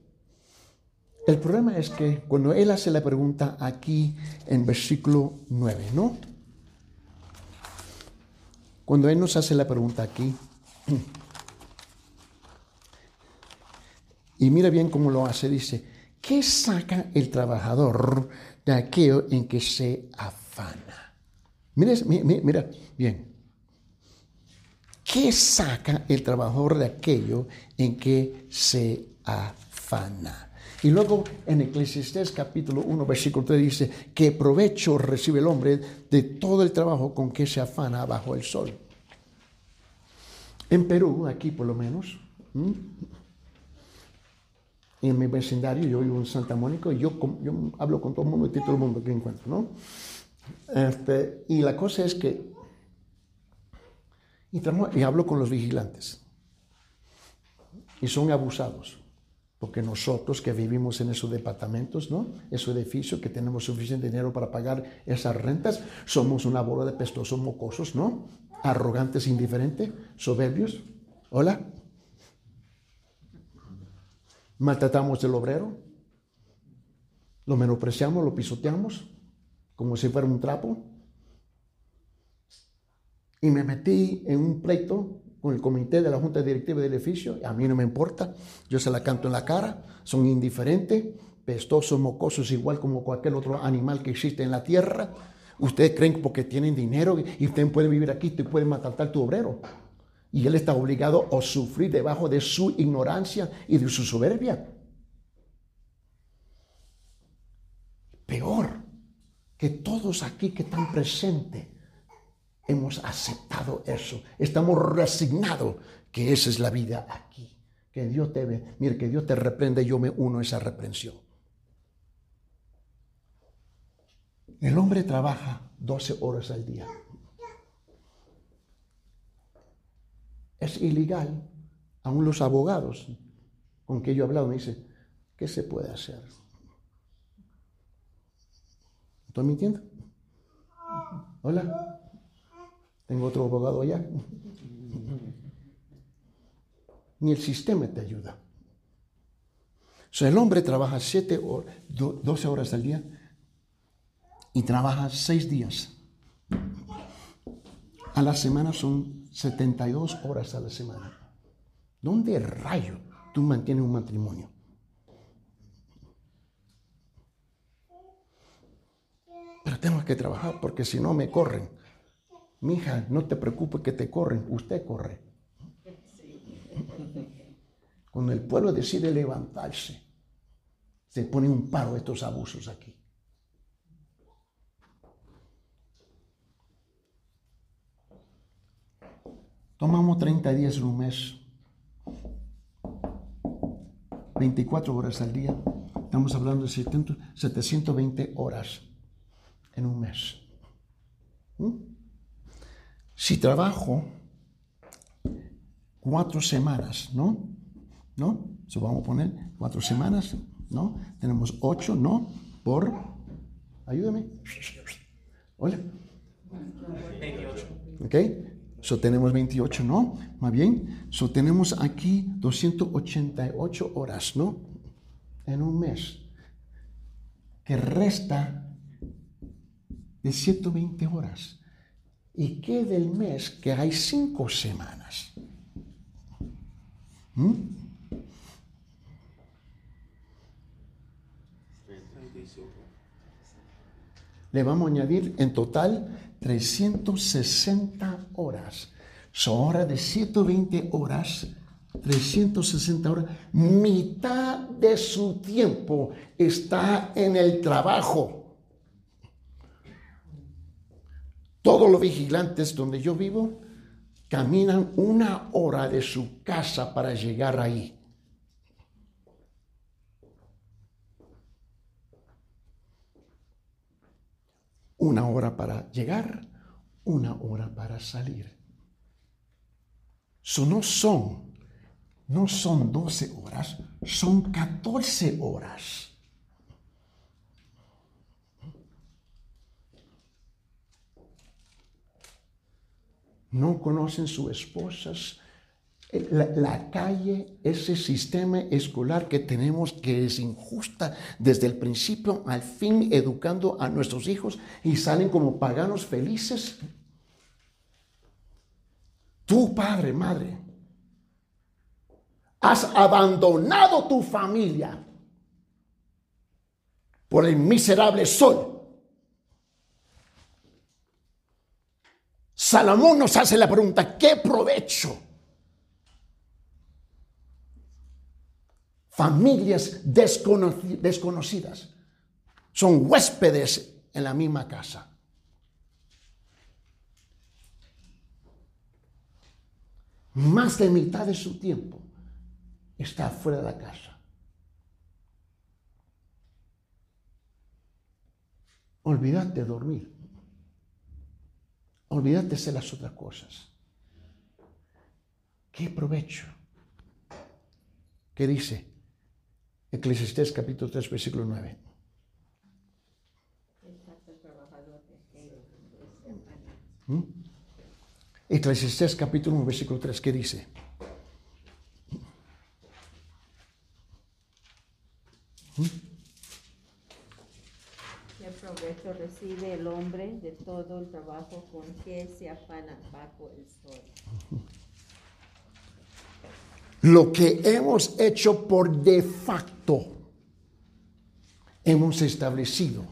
el problema es que cuando él hace la pregunta aquí en versículo 9, ¿no? Cuando él nos hace la pregunta aquí, y mira bien cómo lo hace, dice, ¿qué saca el trabajador de aquello en que se afana. Mira, mira, bien. ¿Qué saca el trabajador de aquello en que se afana? Y luego en Eclesiastés capítulo 1, versículo 3 dice, que provecho recibe el hombre de todo el trabajo con que se afana bajo el sol. En Perú, aquí por lo menos, en mi vecindario, yo vivo en Santa Mónica, y yo, yo hablo con todo el mundo y todo el mundo que encuentro, ¿no? Este, y la cosa es que, y, hablo con los vigilantes. y son abusados. Porque nosotros que vivimos en esos departamentos, ¿no? Esos edificios que tenemos suficiente dinero para pagar esas rentas, somos una bola de pestosos mocosos, ¿no? Arrogantes, indiferentes, soberbios. Hola. Maltratamos el obrero. Lo menospreciamos, lo pisoteamos, como si fuera un trapo. Y me metí en un pleito con el comité de la Junta Directiva del edificio, a mí no me importa, yo se la canto en la cara, son indiferentes, pestosos, mocosos, igual como cualquier otro animal que existe en la tierra. Ustedes creen que porque tienen dinero y ustedes pueden vivir aquí, te pueden maltratar tu obrero. Y él está obligado a sufrir debajo de su ignorancia y de su soberbia. Peor que todos aquí que están presentes hemos aceptado eso. Estamos resignados que esa es la vida aquí. Que Dios te ve. Mire, que Dios te reprende, yo me uno a esa reprensión. El hombre trabaja 12 horas al día. Es ilegal. Aún los abogados con que yo he hablado me dicen, ¿qué se puede hacer? ¿Estoy mintiendo? Hola. Tengo otro abogado allá. Ni el sistema te ayuda. O el hombre trabaja 7 o 12 horas al día y trabaja 6 días. A la semana son 72 horas a la semana. ¿Dónde rayo tú mantienes un matrimonio? Pero tengo que trabajar porque si no me corren. Mija, no te preocupes que te corren, usted corre. Cuando el pueblo decide levantarse, se pone un paro a estos abusos aquí. Tomamos 30 días en un mes, 24 horas al día. Estamos hablando de 720 horas en un mes. ¿Mm? Si trabajo cuatro semanas, ¿no? ¿No? Se vamos a poner cuatro semanas, ¿no? Tenemos ocho, ¿no? Por, ayúdame. Hola. 28. ¿Ok? So tenemos 28, ¿no? Más bien. So tenemos aquí 288 horas, ¿no? En un mes. Que resta de 120 horas y qué del mes que hay cinco semanas. ¿Mm? Le vamos a añadir en total 360 horas. Son horas de 120 horas, 360 horas. Mitad de su tiempo está en el trabajo. Todos los vigilantes donde yo vivo caminan una hora de su casa para llegar ahí. Una hora para llegar, una hora para salir. Eso no son, no son 12 horas, son 14 horas. No conocen sus esposas. La, calle, ese sistema escolar que tenemos que es injusta desde el principio al fin, educando a nuestros hijos y salen como paganos felices. Tu padre, madre, has abandonado tu familia por el miserable sol Salomón nos hace la pregunta, ¿qué provecho? Familias desconocidas son huéspedes en la misma casa. Más de mitad de su tiempo está fuera de la casa. Olvídate de dormir. Olvídate de las otras cosas. ¿Qué provecho ¿Qué dice? Eclesiastés capítulo 3, versículo 9. ¿Mm? Eclesiastés capítulo 1, versículo 3, ¿qué dice? ¿Mm? ¿Qué provecho recibe el hombre de todo el trabajo con que se afana bajo el sol? Lo que hemos hecho por de facto, hemos establecido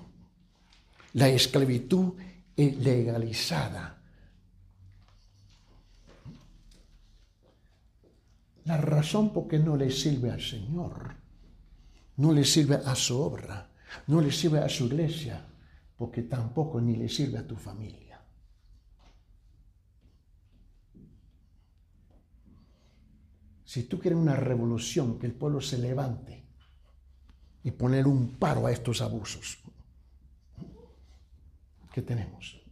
la esclavitud legalizada. La razón por qué no le sirve al Señor, no le sirve a su obra, no le sirve a su iglesia, porque tampoco ni le sirve a tu familia. Si tú quieres una revolución, que el pueblo se levante y poner un paro a estos abusos, ¿qué tenemos?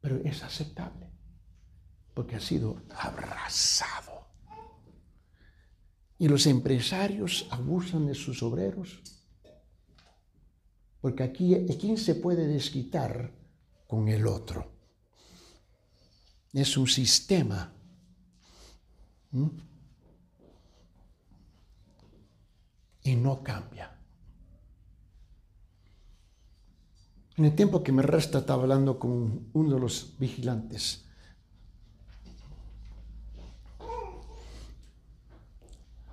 Pero es aceptable, porque ha sido abrazado. Y los empresarios abusan de sus obreros, porque aquí, ¿quién se puede desquitar con el otro? Es un sistema. Y no cambia. En el tiempo que me resta estaba hablando con uno de los vigilantes.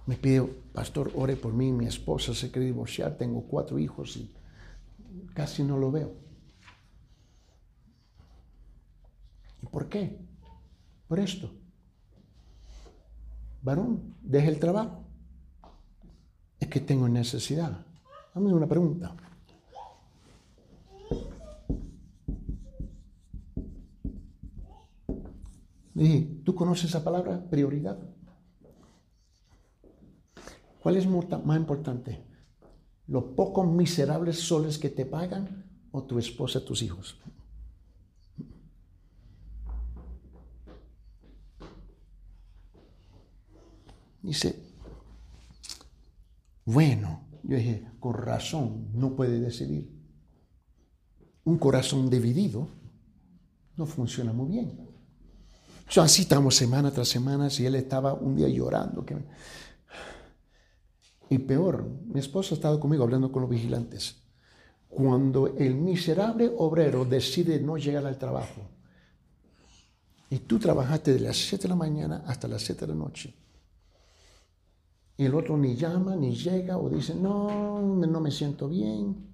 Me pidió, pastor, ore por mí, mi esposa se quiere divorciar, tengo cuatro hijos y casi no lo veo. ¿Y por qué? Por esto. Varón, deje el trabajo. Es que tengo necesidad. Dame una pregunta. dije, ¿tú conoces esa palabra? Prioridad. ¿Cuál es más importante? ¿Los pocos miserables soles que te pagan o tu esposa, tus hijos? Dice, bueno, yo dije, con razón no puede decidir. Un corazón dividido no funciona muy bien. So, así estamos semana tras semana y él estaba un día llorando. Que... Y peor, mi esposa ha estado conmigo hablando con los vigilantes. Cuando el miserable obrero decide no llegar al trabajo y tú trabajaste de las 7 de la mañana hasta las 7 de la noche y el otro ni llama, ni llega o dice, no, no me siento bien,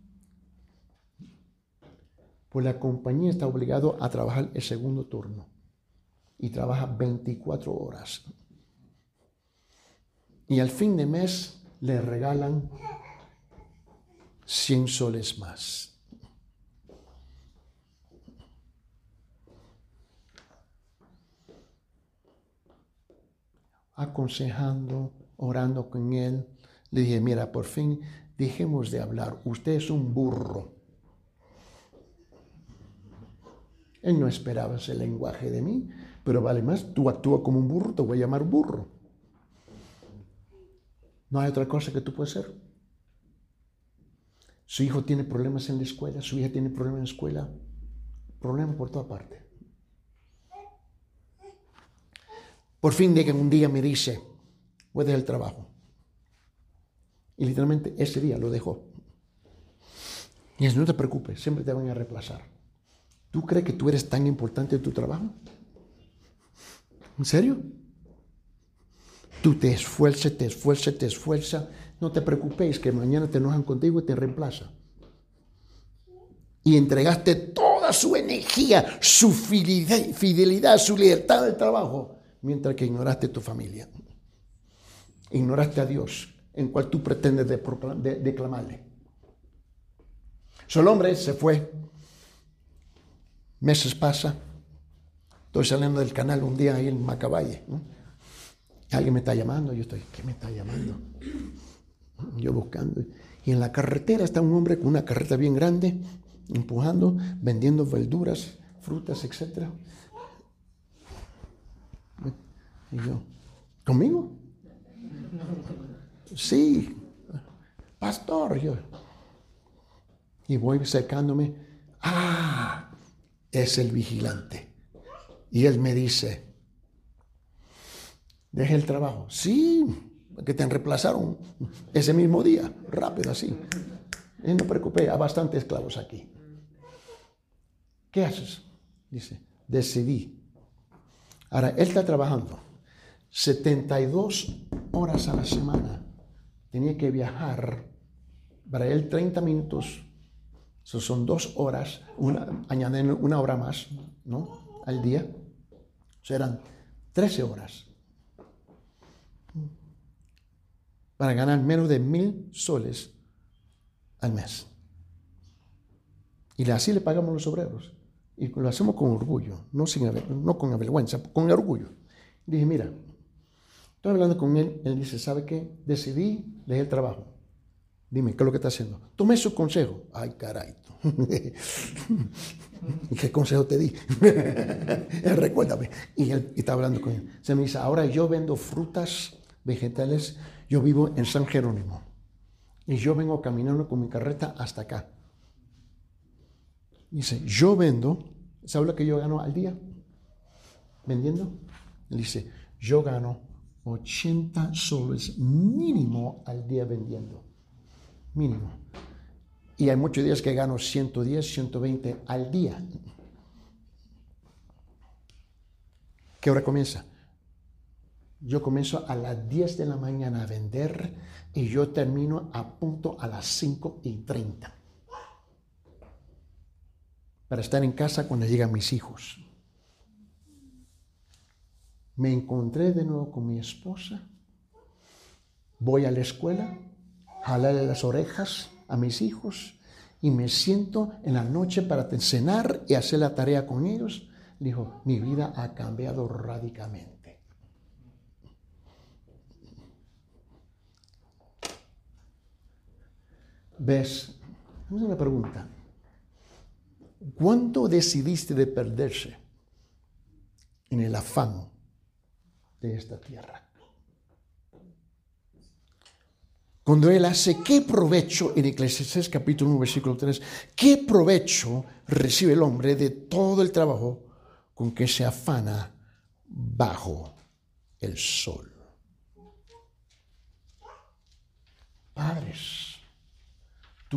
pues la compañía está obligado a trabajar el segundo turno y trabaja 24 horas. Y al fin de mes le regalan 100 soles más. Aconsejando, orando con él, le dije, mira, por fin dejemos de hablar, usted es un burro. Él no esperaba ese lenguaje de mí, pero vale más, tú actúas como un burro, te voy a llamar burro. No hay otra cosa que tú puedes ser. Su hijo tiene problemas en la escuela, su hija tiene problemas en la escuela, problemas por toda parte. Por fin que un día me dice, voy a dejar el trabajo. Y literalmente ese día lo dejó. Y dice, no te preocupes, siempre te van a reemplazar. ¿Tú crees que tú eres tan importante en tu trabajo? ¿En serio? Tú te esfuerzas, te esfuerzas, te esfuerzas. No te preocupes que mañana te enojan contigo y te reemplaza. Y entregaste toda su energía, su fidelidad, su libertad del trabajo, mientras que ignoraste tu familia. Ignoraste a Dios, en cual tú pretendes declamarle. Solo hombre se fue. Meses pasan Estoy saliendo del canal un día ahí en Macaballe. Alguien me está llamando, yo estoy, ¿qué me está llamando? Yo buscando. Y en la carretera está un hombre con una carreta bien grande, empujando, vendiendo verduras, frutas, etc. Y yo, ¿conmigo? Sí, pastor. Yo. Y voy acercándome. Ah, es el vigilante. Y él me dice, deje el trabajo. Sí, que te reemplazaron ese mismo día, rápido así. Y no preocupé, hay bastantes esclavos aquí. ¿Qué haces? Dice, decidí. Ahora, él está trabajando 72 horas a la semana. Tenía que viajar para él 30 minutos. Eso son dos horas, una, añadiendo una hora más, ¿no? Al día. Serán 13 horas. Para ganar menos de mil soles al mes. Y así le pagamos los obreros. Y lo hacemos con orgullo, no, sin, no con vergüenza, con orgullo. dije, mira, estoy hablando con él, él dice, ¿sabe qué? Decidí, dejé el trabajo. Dime, ¿qué es lo que está haciendo? Tomé su consejo. Ay, caray. ¿Qué consejo te di? Recuérdame. Y él está hablando con él. Se me dice, ahora yo vendo frutas vegetales, yo vivo en San Jerónimo. Y yo vengo caminando con mi carreta hasta acá. Dice, yo vendo, ¿sabe lo que yo gano al día? ¿Vendiendo? dice, yo gano 80 soles mínimo al día vendiendo. Mínimo. Y hay muchos días que gano 110, 120 al día. ¿Qué hora comienza? Yo comienzo a las 10 de la mañana a vender y yo termino a punto a las 5 y 30 para estar en casa cuando llegan mis hijos. Me encontré de nuevo con mi esposa, voy a la escuela, jalarle las orejas a mis hijos y me siento en la noche para cenar y hacer la tarea con ellos. Dijo, mi vida ha cambiado radicalmente. ¿Ves? Es una pregunta. ¿Cuánto decidiste de perderse en el afán de esta tierra? Cuando él hace, ¿qué provecho en Eclesiastes capítulo 1, versículo 3? ¿Qué provecho recibe el hombre de todo el trabajo con que se afana bajo el sol? Padres,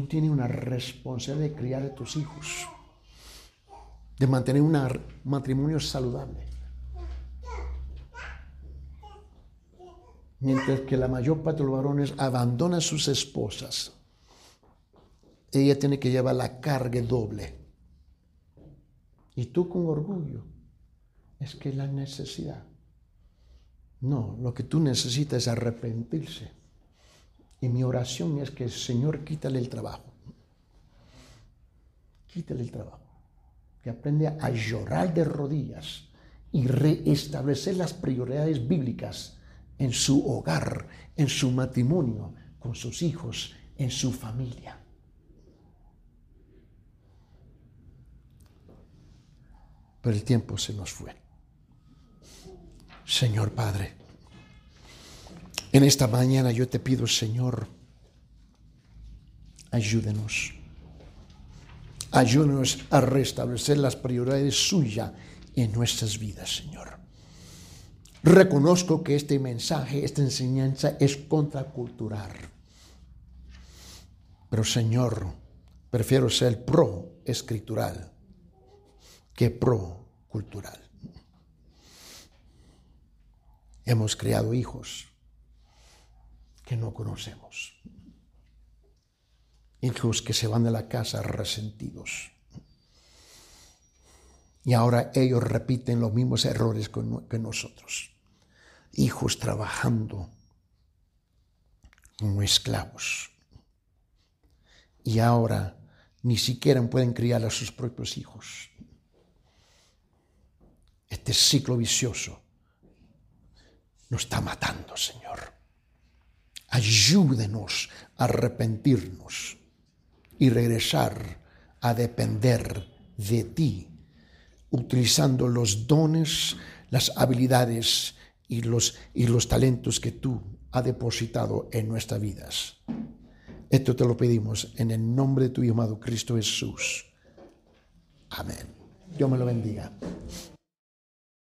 tú tienes una responsabilidad de criar a tus hijos de mantener un matrimonio saludable. Mientras que la mayor parte de los varones abandonan a sus esposas, ella tiene que llevar la carga doble. Y tú con orgullo, es que la necesidad. No, lo que tú necesitas es arrepentirse. Y mi oración es que el Señor quítale el trabajo. Quítale el trabajo que aprende a llorar de rodillas y reestablecer las prioridades bíblicas en su hogar, en su matrimonio, con sus hijos, en su familia. Pero el tiempo se nos fue. Señor Padre, en esta mañana yo te pido, Señor, ayúdenos Ayúdanos a restablecer las prioridades suyas en nuestras vidas, Señor. Reconozco que este mensaje, esta enseñanza es contracultural. Pero, Señor, prefiero ser pro escritural que pro cultural. Hemos creado hijos que no conocemos hijos que se van de la casa resentidos. Y ahora ellos repiten los mismos errores que nosotros. Hijos trabajando como esclavos. Y ahora ni siquiera pueden criar a sus propios hijos. Este ciclo vicioso nos está matando, Señor. Ayúdenos a arrepentirnos y regresar a depender de ti, utilizando los dones, las habilidades y los, y los talentos que tú has depositado en nuestras vidas. Esto te lo pedimos en el nombre de tu amado Cristo Jesús. Amén. Dios me lo bendiga.